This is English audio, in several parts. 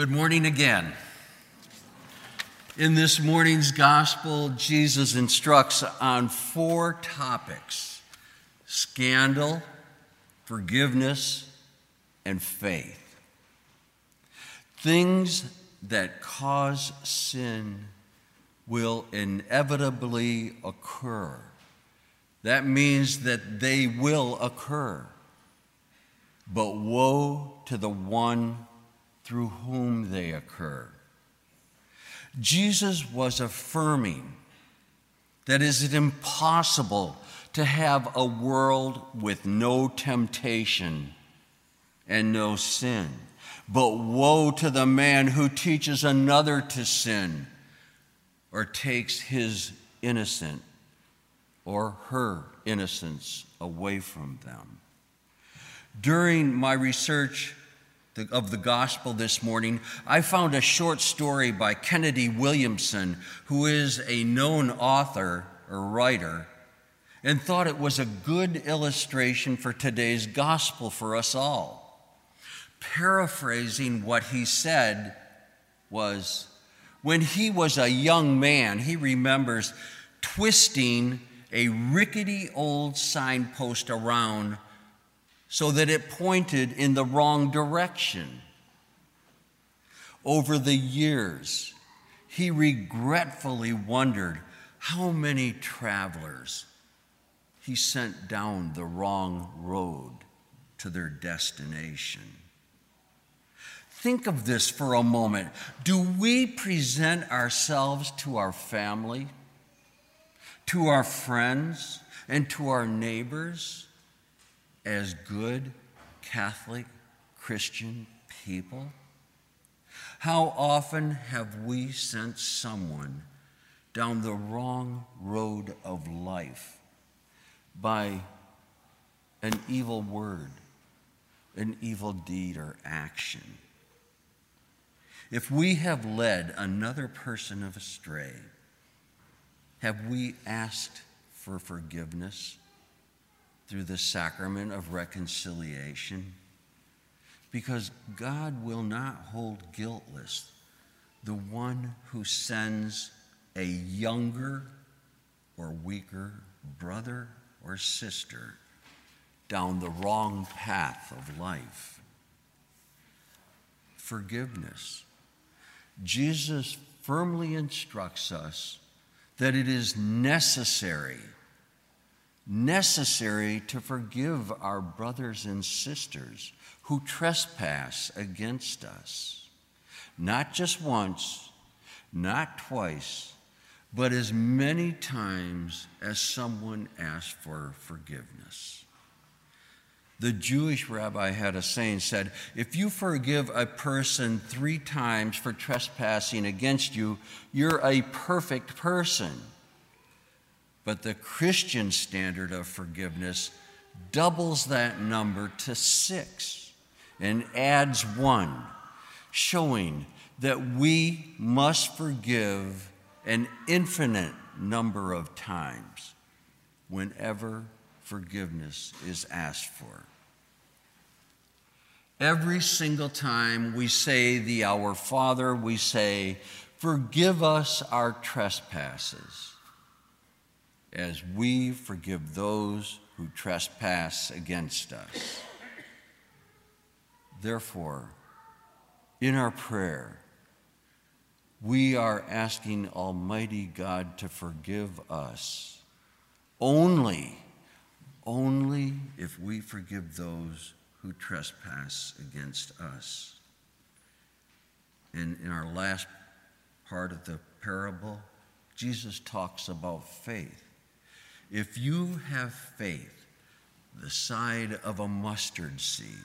Good morning again. In this morning's gospel, Jesus instructs on four topics scandal, forgiveness, and faith. Things that cause sin will inevitably occur. That means that they will occur. But woe to the one through whom they occur. Jesus was affirming that is it impossible to have a world with no temptation and no sin. But woe to the man who teaches another to sin or takes his innocent or her innocence away from them. During my research of the gospel this morning, I found a short story by Kennedy Williamson, who is a known author or writer, and thought it was a good illustration for today's gospel for us all. Paraphrasing what he said was when he was a young man, he remembers twisting a rickety old signpost around so that it pointed in the wrong direction. Over the years, he regretfully wondered how many travelers he sent down the wrong road to their destination. Think of this for a moment. Do we present ourselves to our family, to our friends, and to our neighbors? As good Catholic Christian people? How often have we sent someone down the wrong road of life by an evil word, an evil deed, or action? If we have led another person astray, have we asked for forgiveness? Through the sacrament of reconciliation because God will not hold guiltless the one who sends a younger or weaker brother or sister down the wrong path of life. Forgiveness. Jesus firmly instructs us that it is necessary necessary to forgive our brothers and sisters who trespass against us. Not just once, not twice, but as many times as someone asks for forgiveness. The Jewish rabbi had a saying said, if you forgive a person three times for trespassing against you, you're a perfect person. But the Christian standard of forgiveness doubles that number to six and adds one, showing that we must forgive an infinite number of times whenever forgiveness is asked for. Every single time we say the Our Father, we say, Forgive us our trespasses as we forgive those who trespass against us. Therefore, in our prayer, we are asking Almighty God to forgive us only, only if we forgive those who trespass against us. And in our last part of the parable, Jesus talks about faith. If you have faith the size of a mustard seed,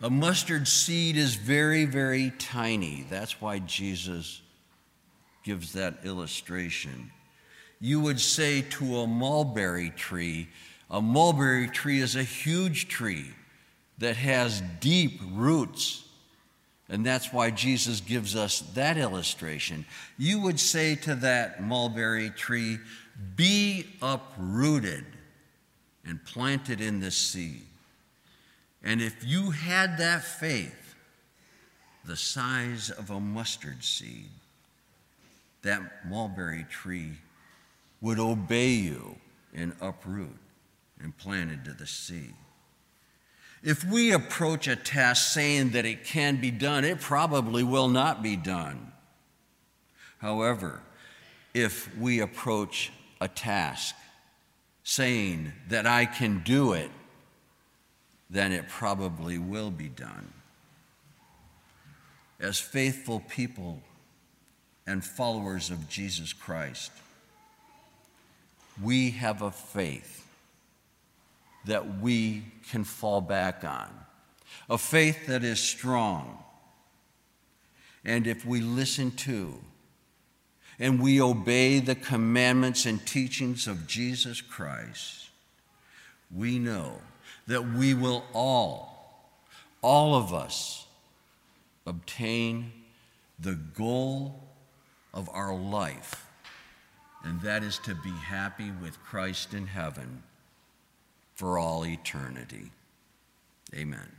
a mustard seed is very, very tiny. That's why Jesus gives that illustration. You would say to a mulberry tree, a mulberry tree is a huge tree that has deep roots. And that's why Jesus gives us that illustration. You would say to that mulberry tree, be uprooted and planted in the sea. And if you had that faith, the size of a mustard seed, that mulberry tree would obey you and uproot and plant into the sea. If we approach a task saying that it can be done, it probably will not be done. However, if we approach a task saying that I can do it, then it probably will be done. As faithful people and followers of Jesus Christ, we have a faith that we can fall back on, a faith that is strong. And if we listen to and we obey the commandments and teachings of Jesus Christ, we know that we will all, all of us, obtain the goal of our life, and that is to be happy with Christ in heaven for all eternity. Amen.